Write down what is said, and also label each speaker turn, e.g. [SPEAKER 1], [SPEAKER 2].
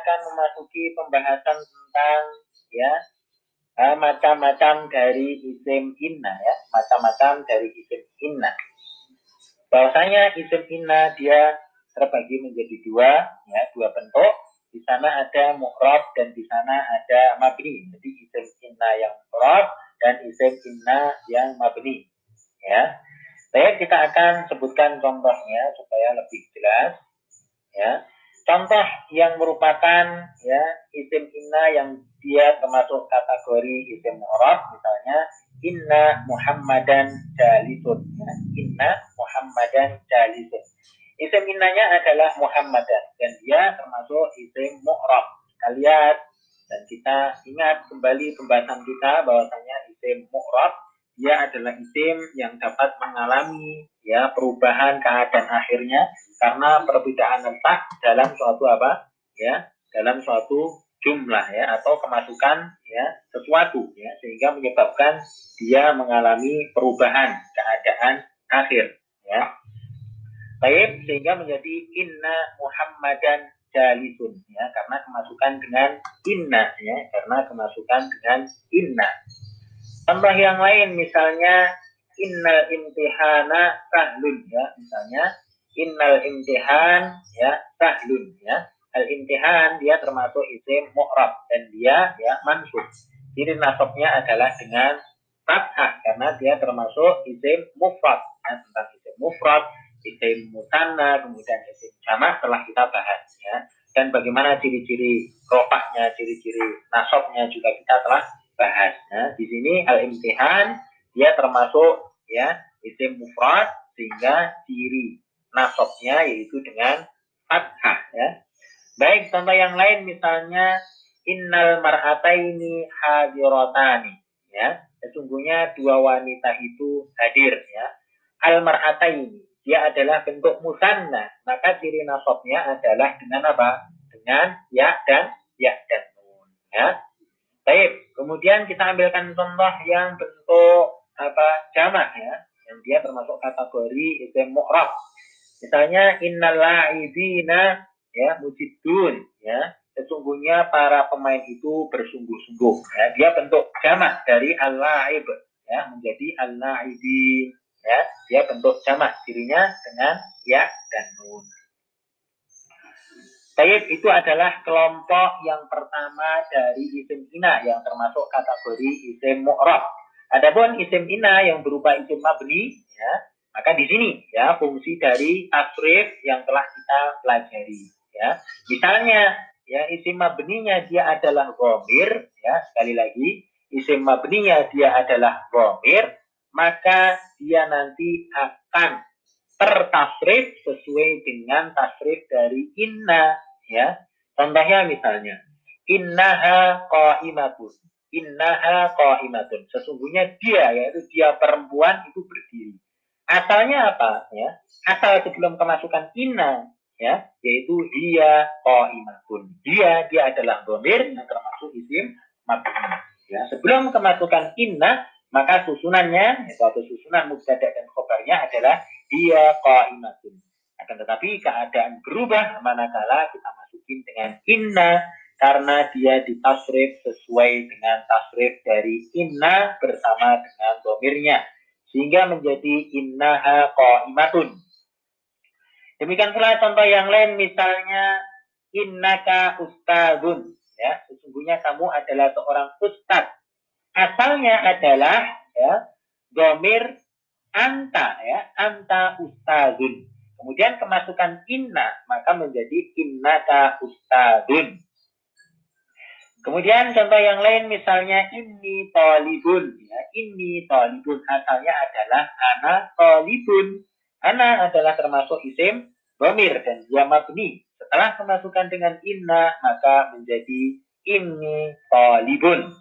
[SPEAKER 1] akan memasuki pembahasan tentang ya eh, macam-macam dari isim inna ya, macam-macam dari isim inna. Bahwasanya isim inna dia terbagi menjadi dua, ya, dua bentuk. Di sana ada mu'rab dan di sana ada mabni. Jadi isim inna yang mu'rab dan isim inna yang mabni. Ya. Baik, kita akan sebutkan contohnya supaya lebih jelas. Ya. Contoh yang merupakan ya isim inna yang dia termasuk kategori isim mu'rab misalnya inna Muhammadan jalisun ya. inna Muhammadan jalisun isim innanya adalah Muhammadan dan dia termasuk isim mu'rab kalian dan kita ingat kembali pembahasan kita bahwasanya isim mu'rab dia adalah isim yang dapat mengalami ya perubahan keadaan akhirnya karena perbedaan letak dalam suatu apa? Ya dalam suatu jumlah ya atau kemasukan ya sesuatu ya sehingga menyebabkan dia mengalami perubahan keadaan akhir ya. Baik sehingga menjadi inna Muhammadan jalisun ya karena kemasukan dengan inna ya karena kemasukan dengan inna Contoh yang lain misalnya innal imtihana sahlun ya misalnya. Innal imtihan ya sahlun ya. Al imtihan dia termasuk isim mu'rab dan dia ya mansub. Jadi nasabnya adalah dengan fathah karena dia termasuk isim mufrad ya, tentang isim mufrad isim musanna kemudian isim jamak telah kita bahas ya. Dan bagaimana ciri-ciri rofaknya ciri-ciri nasabnya juga kita telah bahas. Ya. Di sini al-imtihan dia termasuk ya isim mufrad sehingga ciri nasabnya yaitu dengan fathah ya. Baik, contoh yang lain misalnya innal mar'ataini hadiratani ya. Sesungguhnya dua wanita itu hadir ya. Al mar'ataini dia adalah bentuk musanna, maka ciri nasabnya adalah dengan apa? Dengan ya dan ya dan nun ya. Baik, kemudian kita ambilkan contoh yang bentuk apa jamak ya, yang dia termasuk kategori isim mu'rab. Misalnya innal la'ibina ya mujidun ya. Sesungguhnya para pemain itu bersungguh-sungguh ya. Dia bentuk jamak dari al-la'ib ya menjadi al-la'ibin ya. Dia bentuk jamak dirinya dengan ya dan nun. Taib itu adalah kelompok yang pertama dari isim ina yang termasuk kategori isim mu'rab. Adapun isim ina yang berupa isim mabni, ya, maka di sini ya fungsi dari tasrif yang telah kita pelajari. Ya, misalnya ya isim mabninya dia adalah gomir, ya sekali lagi isim mabninya dia adalah gomir, maka dia nanti akan tertasrif sesuai dengan tasrif dari inna ya. Contohnya misalnya innaha qaimatun. Innaha qaimatun. Sesungguhnya dia yaitu dia perempuan itu berdiri. Asalnya apa ya? Asal sebelum kemasukan inna ya, yaitu dia qaimatun. Dia dia adalah dhamir yang termasuk isim mabni. Ya, sebelum kemasukan inna maka susunannya atau susunan mubtada dan khobarnya adalah dia qaimatun. Akan tetapi keadaan berubah manakala kita masukin dengan inna karena dia ditasrif sesuai dengan tasrif dari inna bersama dengan domirnya sehingga menjadi innaha qaimatun. Demikian pula contoh yang lain misalnya innaka ustadun ya sesungguhnya kamu adalah seorang ustad asalnya adalah ya domir anta ya anta ustadun Kemudian kemasukan inna, maka menjadi innaka ustadun. Kemudian contoh yang lain misalnya ini tolibun. Ya, ini tolibun asalnya adalah anak tolibun. Anak adalah termasuk isim bomir dan dia mabni. Setelah kemasukan dengan inna, maka menjadi ini tolibun.